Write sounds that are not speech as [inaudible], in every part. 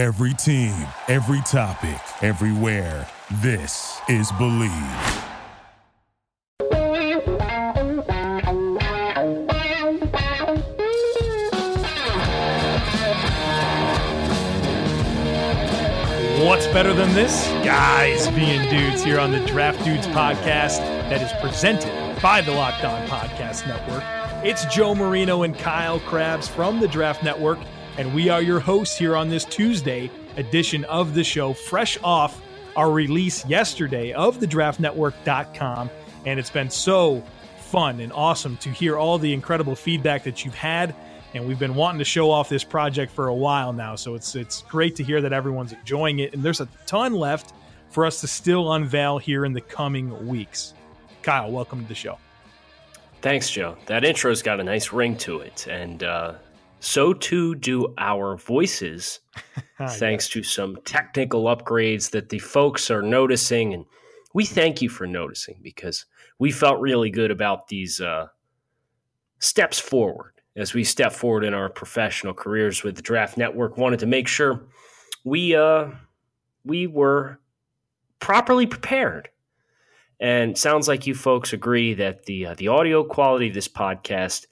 Every team, every topic, everywhere. This is Bleav. What's better than this? Guys being dudes here on the Draft Dudes podcast that is presented by the Locked On Podcast Network. It's Joe Marino and Kyle Crabbs from the Draft Network, and we are your hosts here on this Tuesday edition of the show, fresh off our release yesterday of the draftnetwork.com. And it's been so fun and awesome to hear all the incredible feedback that you've had and we've been wanting to show off this project for a while now. So it's it's great to hear that everyone's enjoying it, and there's a ton left for us to still unveil here in the coming weeks. Kyle, welcome to the show. Thanks, Joe. That intro's got a nice ring to it, and uh, so too do our voices, [laughs] thanks to some technical upgrades that the folks are noticing, and we thank you for noticing because we felt really good about these uh, steps forward as we step forward in our professional careers with the Draft Network, wanted to make sure we uh, we were properly prepared. And sounds like you folks agree that the uh, the audio quality of this podcast,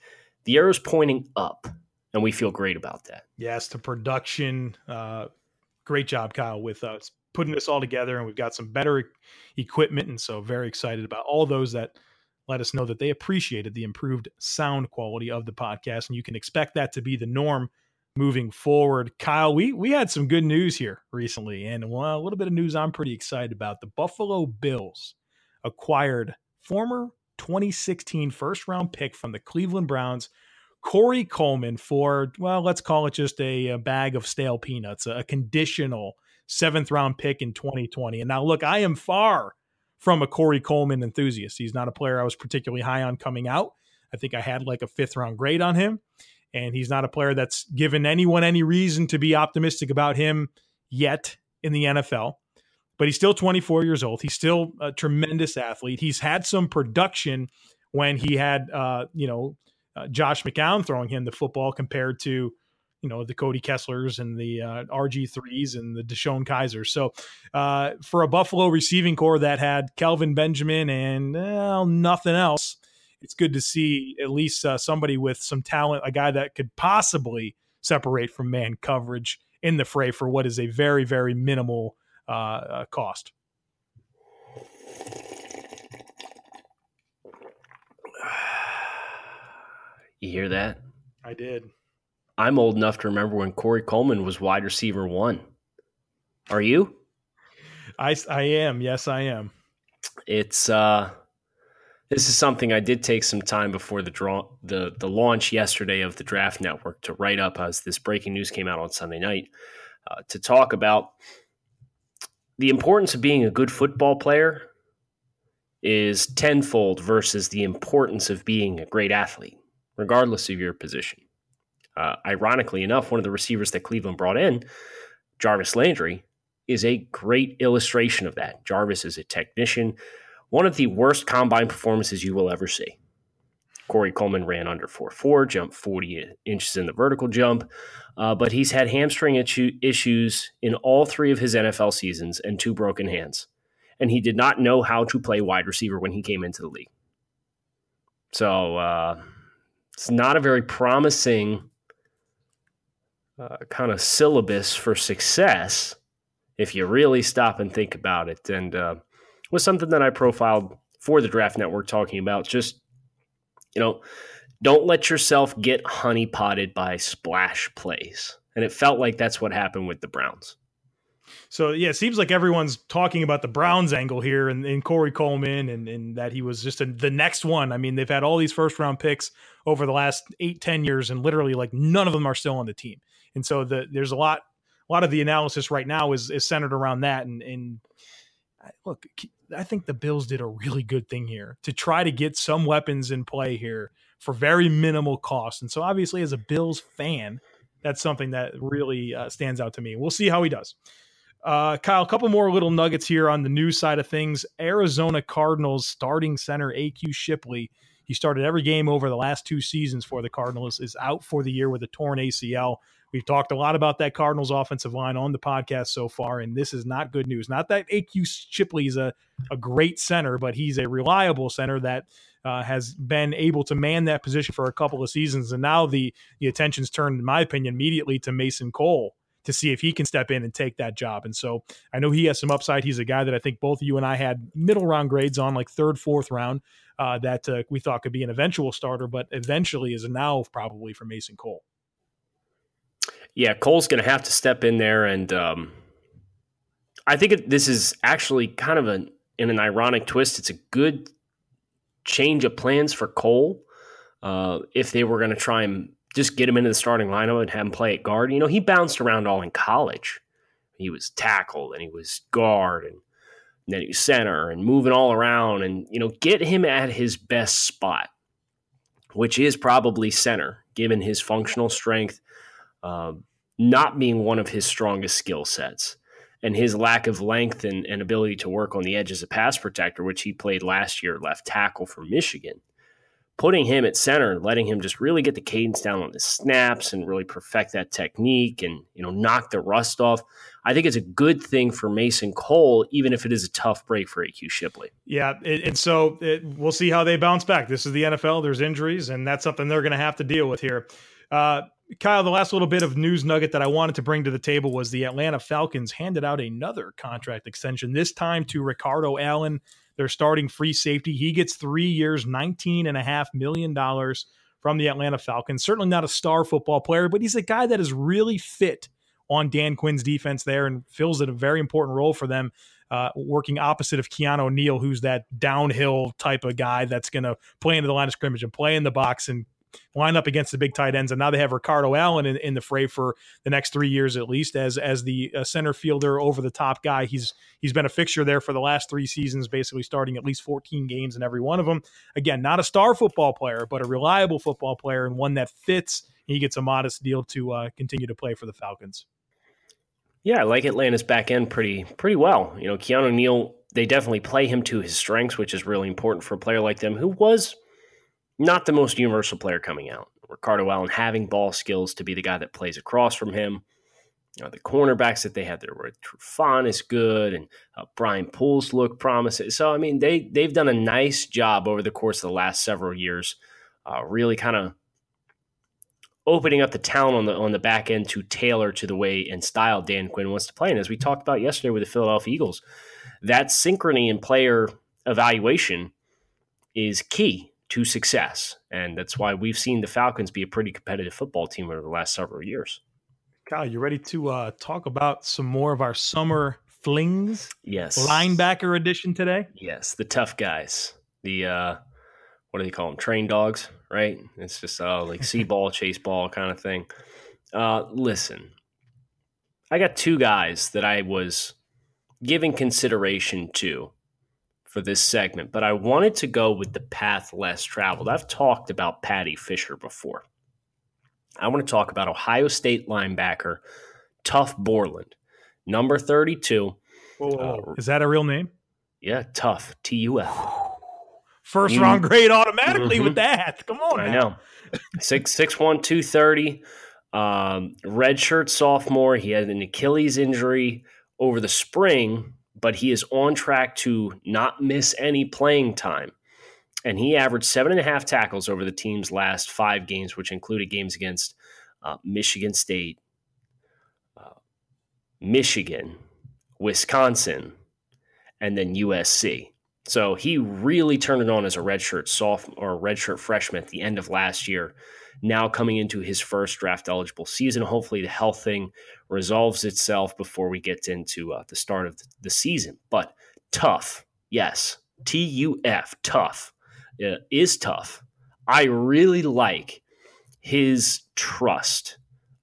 the arrow's pointing up, and we feel great about that. Yes, the production, uh, great job, Kyle, with us putting this all together, and we've got some better equipment, and so very excited about all those that let us know that they appreciated the improved sound quality of the podcast, and you can expect that to be the norm moving forward. Kyle, we we had some good news here recently, and well, a little bit of news I'm pretty excited about. The Buffalo Bills acquired former 2016 first round pick from the Cleveland Browns, Corey Coleman, for well, let's call it just a, a bag of stale peanuts, a, a conditional seventh round pick in 2020. And now, look, I am far from a Corey Coleman enthusiast. He's not a player I was particularly high on coming out. I think I had like a fifth round grade on him. And he's not a player that's given anyone any reason to be optimistic about him yet in the NFL. But he's still 24 years old. He's still a tremendous athlete. He's had some production when he had, uh, you know, uh, Josh McCown throwing him the football compared to you know the Cody Kesslers and the uh, RG threes and the DeShone Kizers. So uh, for a Buffalo receiving corps that had Kelvin Benjamin and nothing else, it's good to see at least uh, somebody with some talent, a guy that could possibly separate from man coverage in the fray for what is a very very minimal uh, uh, cost. You hear that? I did. I'm old enough to remember when Corey Coleman was wide receiver one. Are you? I, I am. Yes, I am. It's uh, this is something I did take some time before the draw the the launch yesterday of the Draft Network to write up as this breaking news came out on Sunday night uh, to talk about the importance of being a good football player is tenfold versus the importance of being a great athlete, regardless of your position. Uh, ironically enough, one of the receivers that Cleveland brought in, Jarvis Landry, is a great illustration of that. Jarvis is a technician, one of the worst combine performances you will ever see. Corey Coleman ran under 4.4, jumped 40 inches in the vertical jump, uh, but he's had hamstring issues in all three of his NFL seasons and two broken hands. And he did not know how to play wide receiver when he came into the league. So uh, it's not a very promising uh, kind of syllabus for success if you really stop and think about it. And uh, was something that I profiled for the Draft Network talking about just, you know, don't let yourself get honeypotted by splash plays. And it felt like that's what happened with the Browns. So yeah, it seems like everyone's talking about the Browns angle here and, and Corey Coleman and, and that he was just a, the next one. I mean, they've had all these first round picks over the last eight, ten years, and literally like none of them are still on the team. And so the, there's a lot, a lot of the analysis right now is, is centered around that. And, and look, I think the Bills did a really good thing here to try to get some weapons in play here for very minimal cost. And so obviously as a Bills fan, that's something that really uh, stands out to me. We'll see how he does. Uh, Kyle, a couple more little nuggets here on the news side of things. Arizona Cardinals starting center AQ Shipley. He started every game over the last two seasons for the Cardinals. Is out for the year with a torn ACL We've talked a lot about that Cardinals offensive line on the podcast so far, and this is not good news. Not that AQ Shipley is a, a great center, but he's a reliable center that uh, has been able to man that position for a couple of seasons. And now the, the attention's turned, in my opinion, immediately to Mason Cole to see if he can step in and take that job. And so I know he has some upside. He's a guy that I think both of you and I had middle round grades on, like third, fourth round, uh, that uh, we thought could be an eventual starter, but eventually is now probably for Mason Cole. Yeah, Cole's going to have to step in there, and um, I think this is actually kind of an in an ironic twist. It's a good change of plans for Cole uh, if they were going to try and just get him into the starting lineup and have him play at guard. You know, he bounced around all in college. He was tackle and he was guard and then he was center and moving all around and, you know, get him at his best spot, which is probably center, given his functional strength uh, not being one of his strongest skill sets and his lack of length and, and ability to work on the edge as a pass protector, which he played last year left tackle for Michigan putting him at center and letting him just really get the cadence down on the snaps and really perfect that technique and you know knock the rust off. I think it's a good thing for Mason Cole, even if it is a tough break for AQ Shipley. Yeah, and so it, we'll see how they bounce back. This is the NFL. There's injuries, and that's something they're going to have to deal with here. Uh, Kyle, the last little bit of news nugget that I wanted to bring to the table was the Atlanta Falcons handed out another contract extension, this time to Ricardo Allen their starting free safety. He gets three years, $19.5 million from the Atlanta Falcons. Certainly not a star football player, but he's a guy that is really fit on Dan Quinn's defense there and fills in a very important role for them. Uh, working opposite of Keanu Neal, who's that downhill type of guy that's going to play into the line of scrimmage and play in the box and line up against the big tight ends, and now they have Ricardo Allen in, in the fray for the next three years at least as as the uh, center fielder over the top guy. He's he's been a fixture there for the last three seasons, basically starting at least 14 games in every one of them. Again, not a star football player, but a reliable football player and one that fits. He gets a modest deal to uh, continue to play for the Falcons. Yeah, I like Atlanta's back end pretty pretty well. You know, Keanu Neal, they definitely play him to his strengths, which is really important for a player like them who was not the most universal player coming out. Ricardo Allen having ball skills to be the guy that plays across from him. You know, the cornerbacks that they had there were Trufant is good, and uh, Brian Pools look promising. So I mean, they they've done a nice job over the course of the last several years, uh, really kind of opening up the talent on the on the back end to tailor to the way and style Dan Quinn wants to play. And as we talked about yesterday with the Philadelphia Eagles, that synchrony in player evaluation is key to success. And that's why we've seen the Falcons be a pretty competitive football team over the last several years. Kyle, you ready to uh, talk about some more of our summer flings? Yes. Linebacker edition today? Yes. The tough guys. The, uh, what do they call them? Train dogs, right? It's just uh, like see [laughs] ball, chase ball kind of thing. Uh, listen, I got two guys that I was giving consideration to for this segment, but I wanted to go with the path less traveled. I've talked about Paddy Fisher before. I want to talk about Ohio State linebacker Tuf Borland, number 32. Uh, Is that a real name? Yeah, Tough, T U F. [sighs] First mm. round grade automatically mm-hmm. with that. Come on. I know. Six six one two thirty. Um, redshirt sophomore. He had an Achilles injury over the spring but he is on track to not miss any playing time. And he averaged seven and a half tackles over the team's last five games, which included games against uh, Michigan State, uh, Michigan, Wisconsin, and then USC. So he really turned it on as a redshirt sophomore or redshirt freshman at the end of last year now coming into his first draft eligible season. Hopefully, the health thing resolves itself before we get into uh, the start of the season. But Tuf, yes, T U F, Tuf, uh, is tough. I really like his trust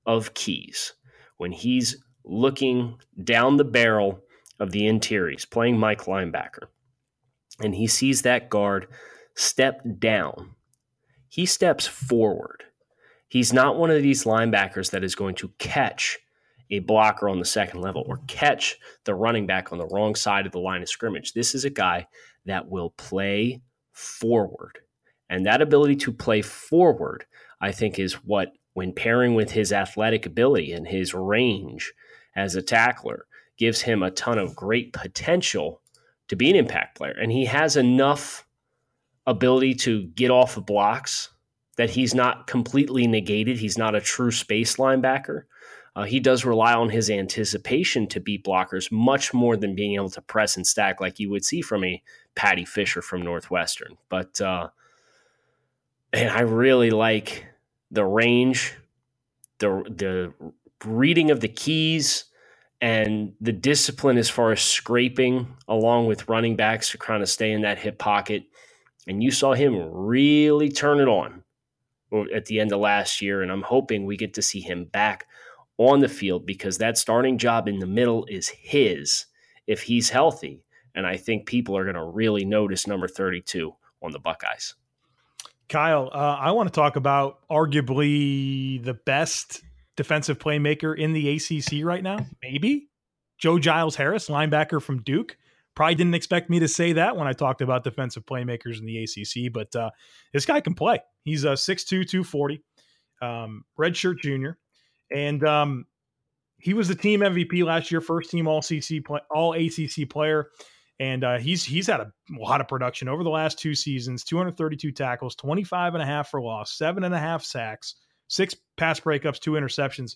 of keys when he's looking down the barrel of the interiors, playing Mike linebacker, and he sees that guard step down he steps forward. He's not one of these linebackers that is going to catch a blocker on the second level or catch the running back on the wrong side of the line of scrimmage. This is a guy that will play forward. And that ability to play forward, I think, is what when pairing with his athletic ability and his range as a tackler, gives him a ton of great potential to be an impact player. And he has enough ability to get off of blocks that he's not completely negated. He's not a true space linebacker. Uh, he does rely on his anticipation to beat blockers much more than being able to press and stack like you would see from a Paddy Fisher from Northwestern. But uh, and I really like the range, the the reading of the keys, and the discipline as far as scraping along with running backs to kind of stay in that hip pocket. And you saw him really turn it on at the end of last year. And I'm hoping we get to see him back on the field because that starting job in the middle is his if he's healthy. And I think people are going to really notice number 32 on the Buckeyes. Kyle, uh, I want to talk about arguably the best defensive playmaker in the ACC right now. Maybe Joe Giles Harris, linebacker from Duke. Probably didn't expect me to say that when I talked about defensive playmakers in the ACC, but uh, this guy can play. He's a 6'2, 240, um, redshirt junior. And um, he was the team MVP last year, first team all CC play, all ACC player and uh, he's he's had a lot of production over the last two seasons 232 tackles 25 and a half for loss seven and a half sacks six pass breakups two interceptions.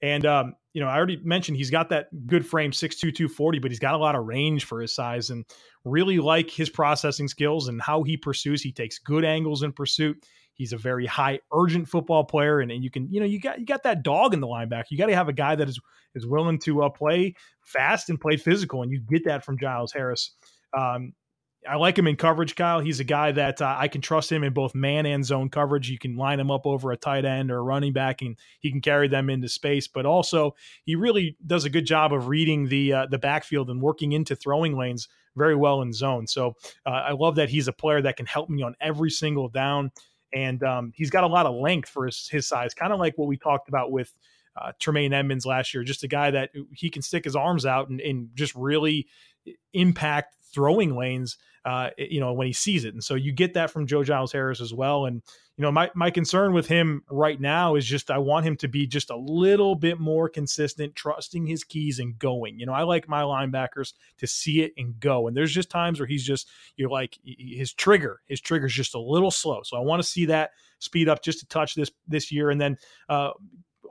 And um, you know i already mentioned he's got that good frame 6'2 240 but he's got a lot of range for his size and really like his processing skills and how he pursues. He takes good angles in pursuit. He's a very high urgent football player, and, and you can you know you got you got that dog in the linebacker. You got to have a guy that is is willing to uh, play fast and play physical, and you get that from Giles Harris. Um, I like him in coverage, Kyle. He's a guy that uh, I can trust him in both man and zone coverage. You can line him up over a tight end or a running back, and he can carry them into space. But also, he really does a good job of reading the uh, the backfield and working into throwing lanes very well in zone. So uh, I love that he's a player that can help me on every single down and um, he's got a lot of length for his, his size, kind of like what we talked about with uh, Tremaine Edmunds last year. Just a guy that he can stick his arms out and, and just really impact throwing lanes, uh, you know, when he sees it. And so you get that from Joe Giles Harris as well. And you know, my my concern with him right now is just I want him to be just a little bit more consistent, trusting his keys and going. You know, I like my linebackers to see it and go. And there's just times where he's just you're like his trigger, his trigger's just a little slow. So I want to see that speed up just a touch this this year. And then uh,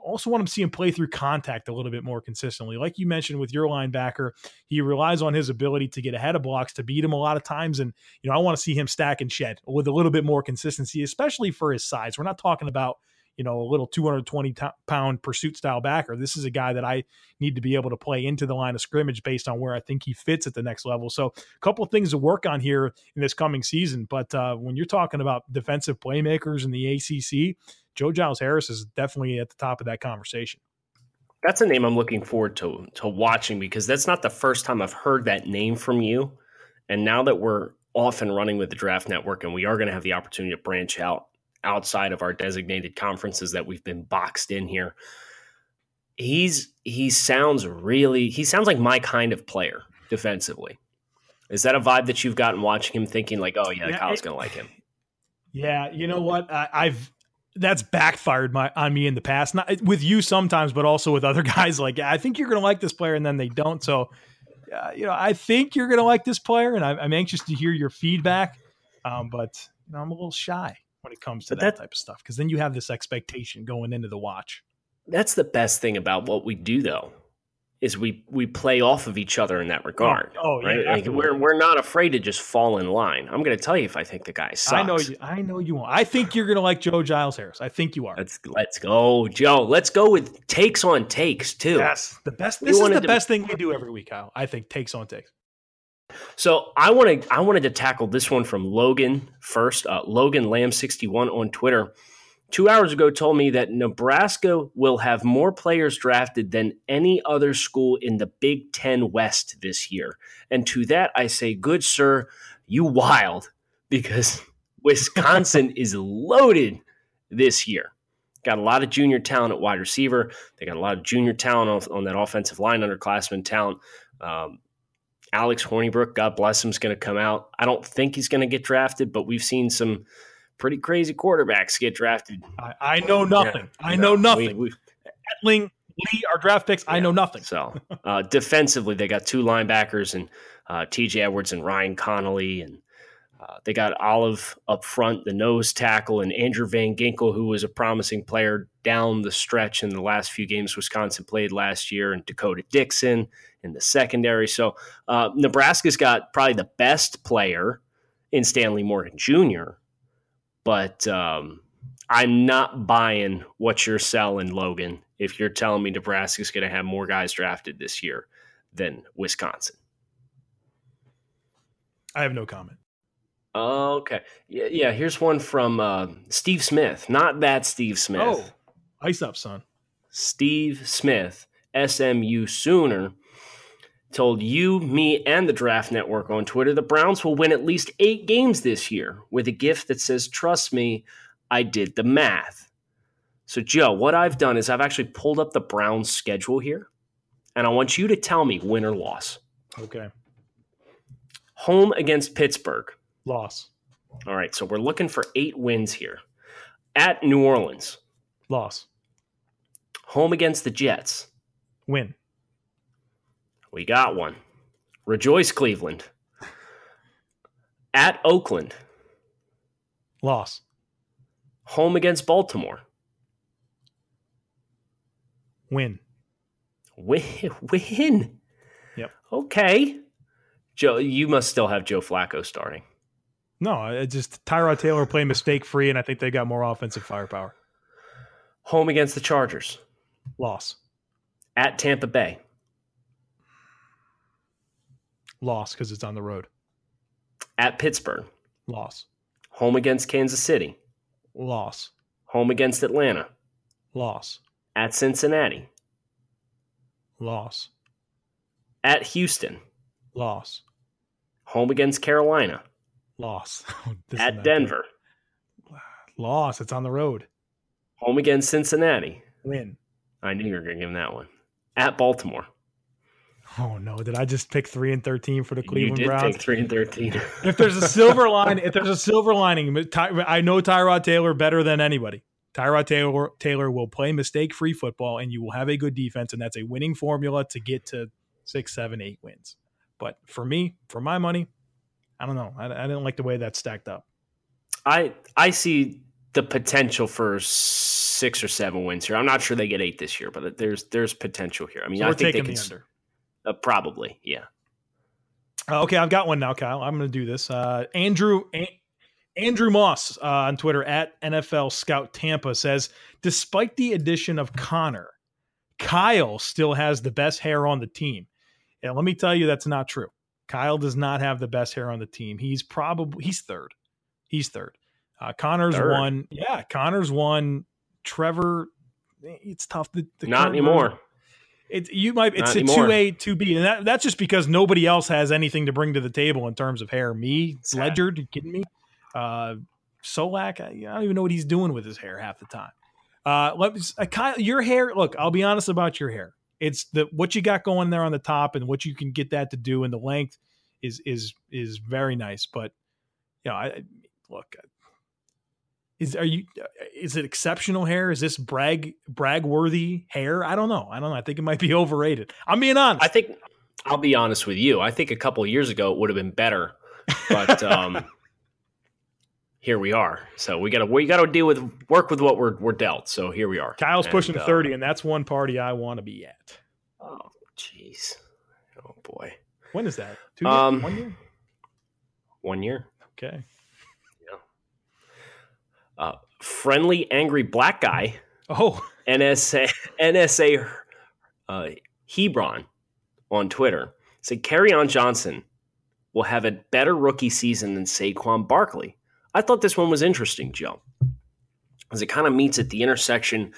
also want to see him play through contact a little bit more consistently. Like you mentioned with your linebacker, he relies on his ability to get ahead of blocks to beat him a lot of times. And, you know, I want to see him stack and shed with a little bit more consistency, especially for his size. We're not talking about, you know, a little 220 pound pursuit style backer. This is a guy that I need to be able to play into the line of scrimmage based on where I think he fits at the next level. So, a couple things to work on here in this coming season. But uh, when you're talking about defensive playmakers in the ACC, Joe Giles Harris is definitely at the top of that conversation. That's a name I'm looking forward to to watching because that's not the first time I've heard that name from you. And now that we're off and running with the draft network and we are going to have the opportunity to branch out outside of our designated conferences that we've been boxed in here, he's he sounds really he sounds like my kind of player defensively. Is that a vibe that you've gotten watching him thinking like, oh yeah, yeah Kyle's going to like him? Yeah, you know what? I, I've that's backfired my on me in the past. Not with you sometimes, but also with other [laughs] guys. Like I think you're going to like this player, and then they don't. So, uh, you know, I think you're going to like this player, and I'm, I'm, anxious to hear your feedback. Um, but you know, I'm a little shy when it comes to that, that type of stuff because then you have this expectation going into the watch. That's the best thing about what we do, though is we we play off of each other in that oh, regard. Oh, oh right? yeah, like we're we're not afraid to just fall in line. I'm going to tell you if I think the guy sucks. I know you. I know you won't. I think you're going to like Joe Giles Harris. I think you are. Let's let's go, Joe. Let's go with takes on takes too. Yes, the best. This is the best thing we do every week, Kyle. I think takes on takes. So I wanted I wanted to tackle this one from Logan first. Uh, Logan Lamb sixty one on Twitter two hours ago told me that Nebraska will have more players drafted than any other school in the Big Ten West this year. And to that, I say, good sir, you wild, because [laughs] Wisconsin [laughs] is loaded this year. Got a lot of junior talent at wide receiver. They got a lot of junior talent on, on that offensive line, underclassmen talent. Um, Alex Hornibrook, God bless him, is going to come out. I don't think he's going to get drafted, but we've seen some pretty crazy quarterbacks get drafted. I, I know nothing. Yeah, I know no, nothing. We, Etling, Lee, our draft picks, yeah, I know nothing. So [laughs] uh, defensively, they got two linebackers and uh, T.J. Edwards and Ryan Connolly and uh, they got Olive up front, the nose tackle, and Andrew Van Ginkel, who was a promising player down the stretch in the last few games Wisconsin played last year, and D'Cota Dixon in the secondary. So uh, Nebraska's got probably the best player in Stanley Morgan Jr., but um, I'm not buying what you're selling, Logan, if you're telling me Nebraska's going to have more guys drafted this year than Wisconsin. I have no comment. Okay. Yeah, yeah. Here's one from uh, Steve Smith. Not that Steve Smith. Oh, ice up, son. Steve Smith, SMU Sooner, told you, me, and the Draft Network on Twitter the Browns will win at least eight games this year with a gift that says, Trust me, I did the math. So, Joe, what I've done is I've actually pulled up the Browns schedule here, and I want you to tell me win or loss. Okay. Home against Pittsburgh. Loss. All right, so we're looking for eight wins here. At New Orleans. Loss. Home against the Jets. Win. We got one. Rejoice, Cleveland. At Oakland. Loss. Home against Baltimore. Win. Win. [laughs] Win. Yep. Okay. Joe, you must still have Joe Flacco starting. No, it just Tyrod Taylor playing mistake free, and I think they got more offensive firepower. Home against the Chargers. Loss. At Tampa Bay. Loss because it's on the road. At Pittsburgh. Loss. Home against Kansas City. Loss. Home against Atlanta. Loss. At Cincinnati. Loss. At Houston. Loss. Home against Carolina. Loss. [laughs] Oh, At Denver. Loss. It's on the road. Home against Cincinnati. Win. I knew you were going to give him that one. At Baltimore. Oh no! Did I just pick three and thirteen for the Cleveland you did Browns? Pick three and thirteen. if there's a silver [laughs] line, if there's a silver lining, I know Tyrod Taylor better than anybody. Tyrod Taylor Taylor will play mistake-free football, and you will have a good defense, and that's a winning formula to get to six, seven, eight wins. But for me, for my money, I don't know. I, I didn't like the way that stacked up. I I see the potential for six or seven wins here. I'm not sure they get eight this year, but there's there's potential here. I mean, so I think they can. The uh, probably, yeah. Uh, okay, I've got one now, Kyle. I'm going to do this. Uh, Andrew a- Andrew Moss uh, on Twitter at NFL Scout Tampa says, despite the addition of Connor, Kyle still has the best hair on the team. And let me tell you, that's not true. Kyle does not have the best hair on the team. He's probably he's third. He's third. Uh, Connor's third. one. Yeah, Connor's one. Trevor, it's tough. The, the not anymore. It you might it's Not a two A two B, and that, that's just because nobody else has anything to bring to the table in terms of hair. Me, Ledger, you kidding me? Uh, Solak, I, I, don't even know what he's doing with his hair half the time. Uh, let me, uh, Kyle, your hair. Look, I'll be honest about your hair. It's the what you got going there on the top and what you can get that to do, and the length is is is very nice. But you know, I look, is are you is it exceptional hair? Is this brag brag worthy hair? I don't know. I don't know. I think it might be [laughs] overrated. I'm being honest. I think I'll be honest with you. I think a couple years ago it would have been better, but um, [laughs] here we are. So we got to we got to deal with work with what we're we're dealt. So here we are. Kyle's and, pushing uh, thirty, and that's one party I want to be at. Oh, jeez. Oh boy. When is that? Two years? Um, one year. One year. Okay. Uh, friendly, angry black guy. Oh, NSA NSA uh, Hebron on Twitter said Carry Kerryon Johnson will have a better rookie season than Saquon Barkley. I thought this one was interesting, Joe, because it kind of meets at the intersection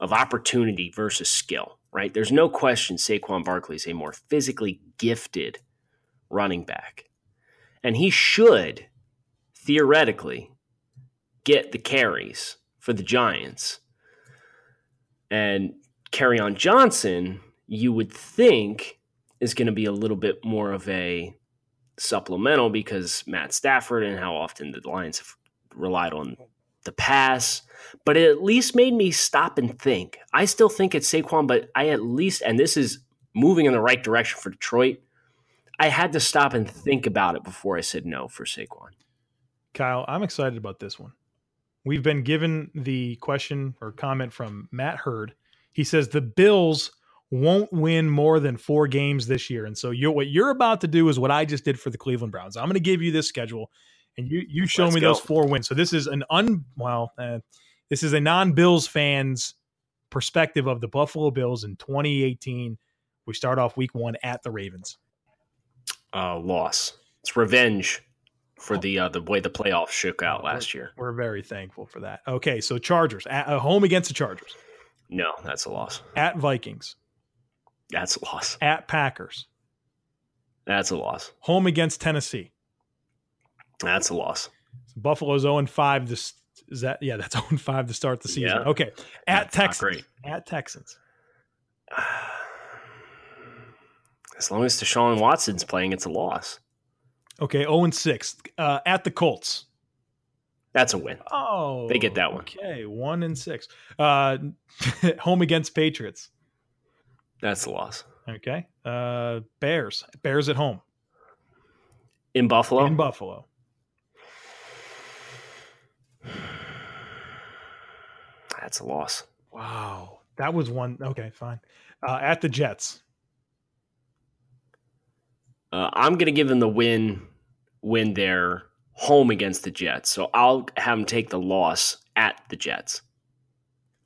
of opportunity versus skill. Right? There's no question Saquon Barkley is a more physically gifted running back, and he should theoretically get the carries for the Giants. And Kerryon Johnson, you would think, is going to be a little bit more of a supplemental because Matt Stafford and how often the Lions have relied on the pass, but it at least made me stop and think. I still think it's Saquon, but I at least, and this is moving in the right direction for Detroit. I had to stop and think about it before I said no for Saquon. Kyle, I'm excited about this one. We've been given the question or comment from Matt Hurd. He says the Bills won't win more than four games this year. And so you're, what you're about to do is what I just did for the Cleveland Browns. I'm going to give you this schedule and you, you show Let's me go. those four wins. So this is an un, well, uh, this is a non Bills fans perspective of the Buffalo Bills in 2018. We start off week one at the Ravens. Uh, loss. It's revenge for the uh, the way the playoffs shook out last year. We're very thankful for that. Okay, so Chargers at uh, home against the Chargers. No, that's a loss. At Vikings. That's a loss. At Packers. That's a loss. Home against Tennessee. That's a loss. Buffalo's 0 5 this is that yeah, that's [laughs] 0 5 to start the season. Yeah. Okay. At that's Texans. At Texans. [sighs] As long as Deshaun Watson's playing, it's a loss. Okay, 0 6. Uh, at the Colts. That's a win. Oh, they get that one. Okay, one and six. Uh, [laughs] home against Patriots. That's the loss. Okay. Uh, Bears. Bears at home. In Buffalo. In Buffalo. That's a loss. Wow, that was one. Okay, fine. Uh, at the Jets. Uh, I'm going to give them the win when they're home against the Jets. So I'll have them take the loss at the Jets.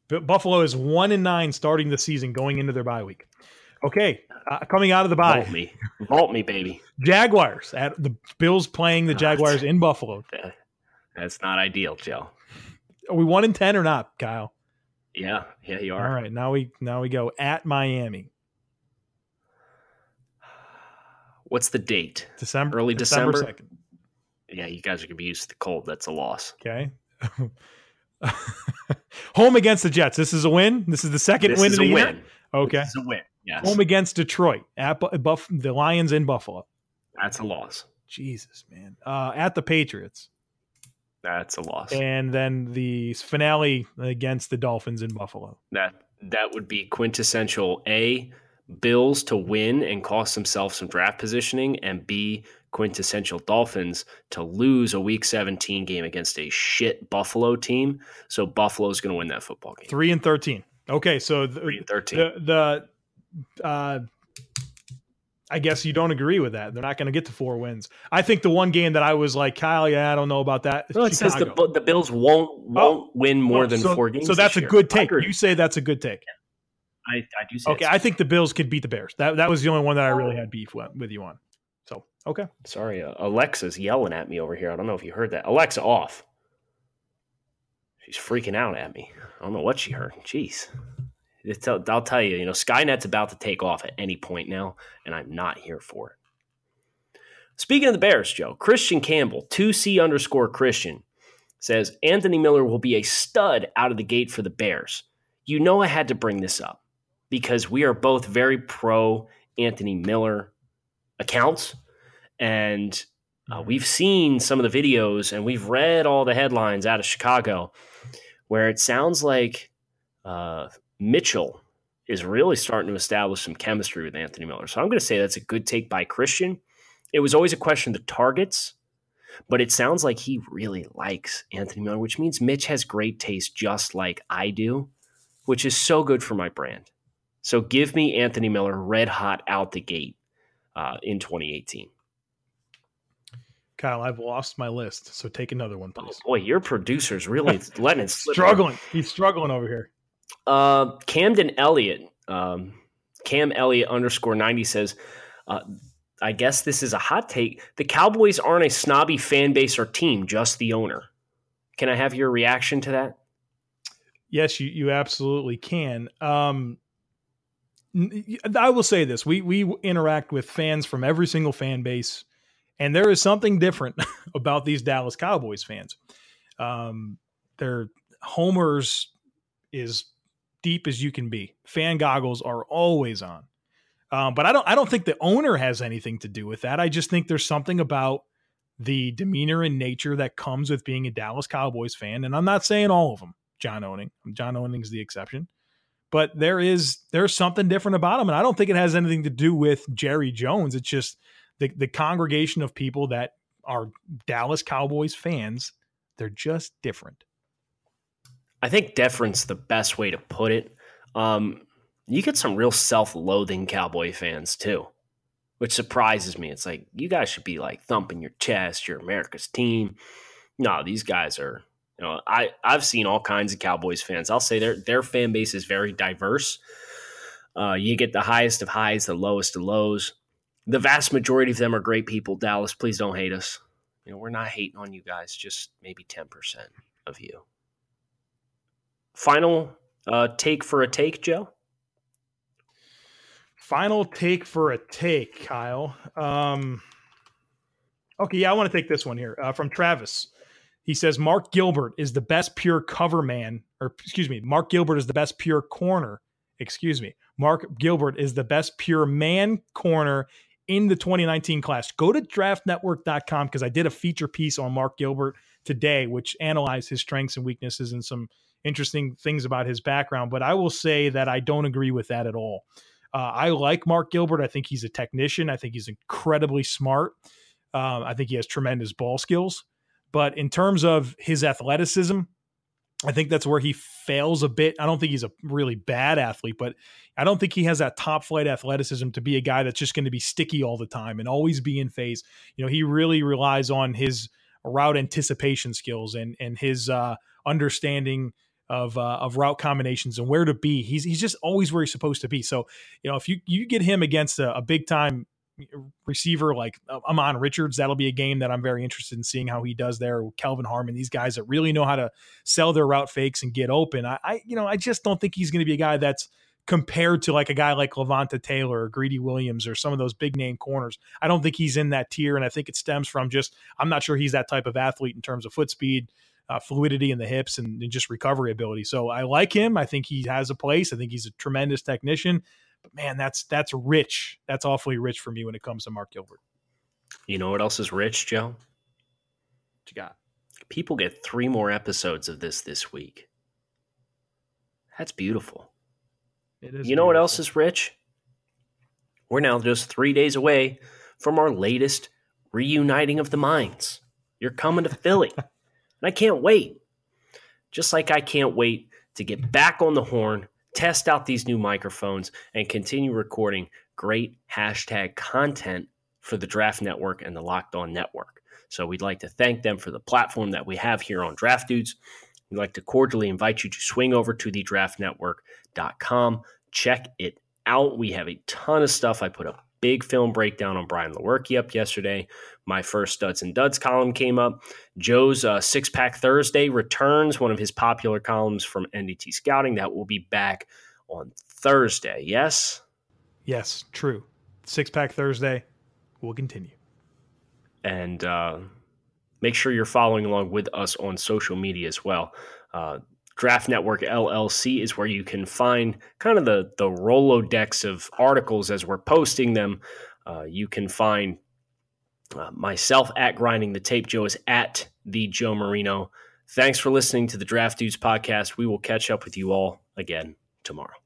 Buffalo is one and nine starting the season going into their bye week. Okay, uh, coming out of the bye, vault me, vault me, baby. Jaguars at the Bills playing the Jaguars in Buffalo. That's not ideal, Joe. Are we one in ten or not, Kyle? Yeah, yeah, you are. All right, now we now we go at Miami. What's the date? December, early December. December 2nd. Yeah, you guys are gonna be used to the cold. That's a loss. Okay. [laughs] [laughs] Home against the Jets. This is a win. This is the second this win of the year. Win. Okay, this is a win. Yes. Home against Detroit at Buff, the Lions in Buffalo. That's a loss. Jesus, man. Uh, at the Patriots. That's a loss. And then the finale against the Dolphins in Buffalo. That that would be quintessential A Bills to win and cost themselves some draft positioning and B quintessential Dolphins to lose a week 17 game against a shit Buffalo team. So Buffalo's going to win that football game. 3 and 13. Okay, so the, 3 and 13. The, the uh I guess you don't agree with that. They're not going to get to four wins. I think the one game that I was like, Kyle, yeah, I don't know about that. No, it says the, the Bills won't won't oh, win more oh, than so, four games. So that's a year. good take. You say that's a good take. I, I do say okay. I think the Bills could beat the Bears. That that was the only one that I really had beef with, with you on. Okay. Sorry, uh, Alexa's yelling at me over here. I don't know if you heard that. Alexa, off. She's freaking out at me. I don't know what she heard. Jeez. I'll tell you, you know, Skynet's about to take off at any point now, and I'm not here for it. Speaking of the Bears, Joe, Christian Campbell, 2C underscore Christian, says Anthony Miller will be a stud out of the gate for the Bears. You know, I had to bring this up because we are both very pro Anthony Miller accounts. And uh, we've seen some of the videos and we've read all the headlines out of Chicago where it sounds like uh, Mitchell is really starting to establish some chemistry with Anthony Miller. So I'm going to say that's a good take by Christian. It was always a question of the targets, but it sounds like he really likes Anthony Miller, which means Mitch has great taste just like I do, which is so good for my brand. So give me Anthony Miller red hot out the gate uh, in 2018. Kyle, I've lost my list, so take another one, please. Oh, boy, your producer's really [laughs] letting it slip. Struggling. He's struggling over here. Uh, Camden Elliott, um, Cam Elliott underscore 90 says, uh, I guess this is a hot take. The Cowboys aren't a snobby fan base or team, just the owner. Can I have your reaction to that? Yes, you, you absolutely can. Um, I will say this: we we interact with fans from every single fan base, and there is something different [laughs] about these Dallas Cowboys fans. Um, their homers is deep as you can be. Fan goggles are always on. Um, but I don't I don't think the owner has anything to do with that. I just think there's something about the demeanor and nature that comes with being a Dallas Cowboys fan. And I'm not saying all of them, John Owning. John Owning's the exception. But there is there's something different about him. And I don't think it has anything to do with Jerry Jones. It's just the, the congregation of people that are Dallas Cowboys fans, they're just different. I think deference the best way to put it. Um, you get some real self-loathing Cowboy fans too, which surprises me. It's like you guys should be like thumping your chest. You're America's team. No, these guys are. You know, I I've seen all kinds of Cowboys fans. I'll say their their fan base is very diverse. Uh, you get the highest of highs, the lowest of lows. The vast majority of them are great people. Dallas, please don't hate us. You know, we're not hating on you guys. Just maybe ten percent of you. Final uh, take for a take, Joe. Final take for a take, Kyle. Um, okay, yeah, I want to take this one here uh, from Travis. He says Mark Gilbert is the best pure cover man, or excuse me, Mark Gilbert is the best pure corner. Excuse me, Mark Gilbert is the best pure man corner in the 2019 class. Go to draftnetwork.com because I did a feature piece on Mark Gilbert today, which analyzed his strengths and weaknesses and some interesting things about his background. But I will say that I don't agree with that at all. Uh, I like Mark Gilbert. I think he's a technician. I think he's incredibly smart. Um, I think he has tremendous ball skills. But in terms of his athleticism, I think that's where he fails a bit. I don't think he's a really bad athlete, but I don't think he has that top flight athleticism to be a guy that's just going to be sticky all the time and always be in phase. You know, he really relies on his route anticipation skills and and his uh, understanding of uh, of route combinations and where to be. He's he's just always where he's supposed to be. So you know if you you get him against a, a big time receiver like uh, Ahmmon Richards, that'll be a game that I'm very interested in seeing how he does there. Kelvin Harmon, these guys that really know how to sell their route fakes and get open. I, I you know I just don't think he's going to be a guy that's compared to like a guy like Levonta Taylor or Greedy Williams or some of those big name corners. I don't think he's in that tier, and I think it stems from just I'm not sure he's that type of athlete in terms of foot speed, uh, fluidity in the hips and, and, just recovery ability. So I like him. I think he has a place. I think he's a tremendous technician. But man, that's that's rich. That's awfully rich for me when it comes to Mark Gilbert. You know what else is rich, Joe? What you got? People get three more episodes of this this week. That's beautiful. It is. You know what else is rich? We're now just three days away from our latest reuniting of the minds. You're coming to Philly. [laughs] And I can't wait. Just like I can't wait to get back on the horn, test out these new microphones, and continue recording great hashtag content for the Draft Network and the Locked On Network. So we'd like to thank them for the platform that we have here on Draft Dudes. We'd like to cordially invite you to swing over to the thedraftnetwork.com. Check it out. We have a ton of stuff. I put a big film breakdown on Brian Lewerke up yesterday. My first Studs and Duds column came up. Joe's uh, Six Pack Thursday returns, one of his popular columns from NDT Scouting. That will be back on Thursday. Yes? Yes, true. Six Pack Thursday will continue. And uh, make sure you're following along with us on social media as well. Uh, Draft Network LLC is where you can find kind of the the Rolodex of articles as we're posting them. Uh, you can find uh, myself at grinding the tape. Joe is at the Joe Marino. Thanks for listening to the Draft Dudes podcast. We will catch up with you all again tomorrow.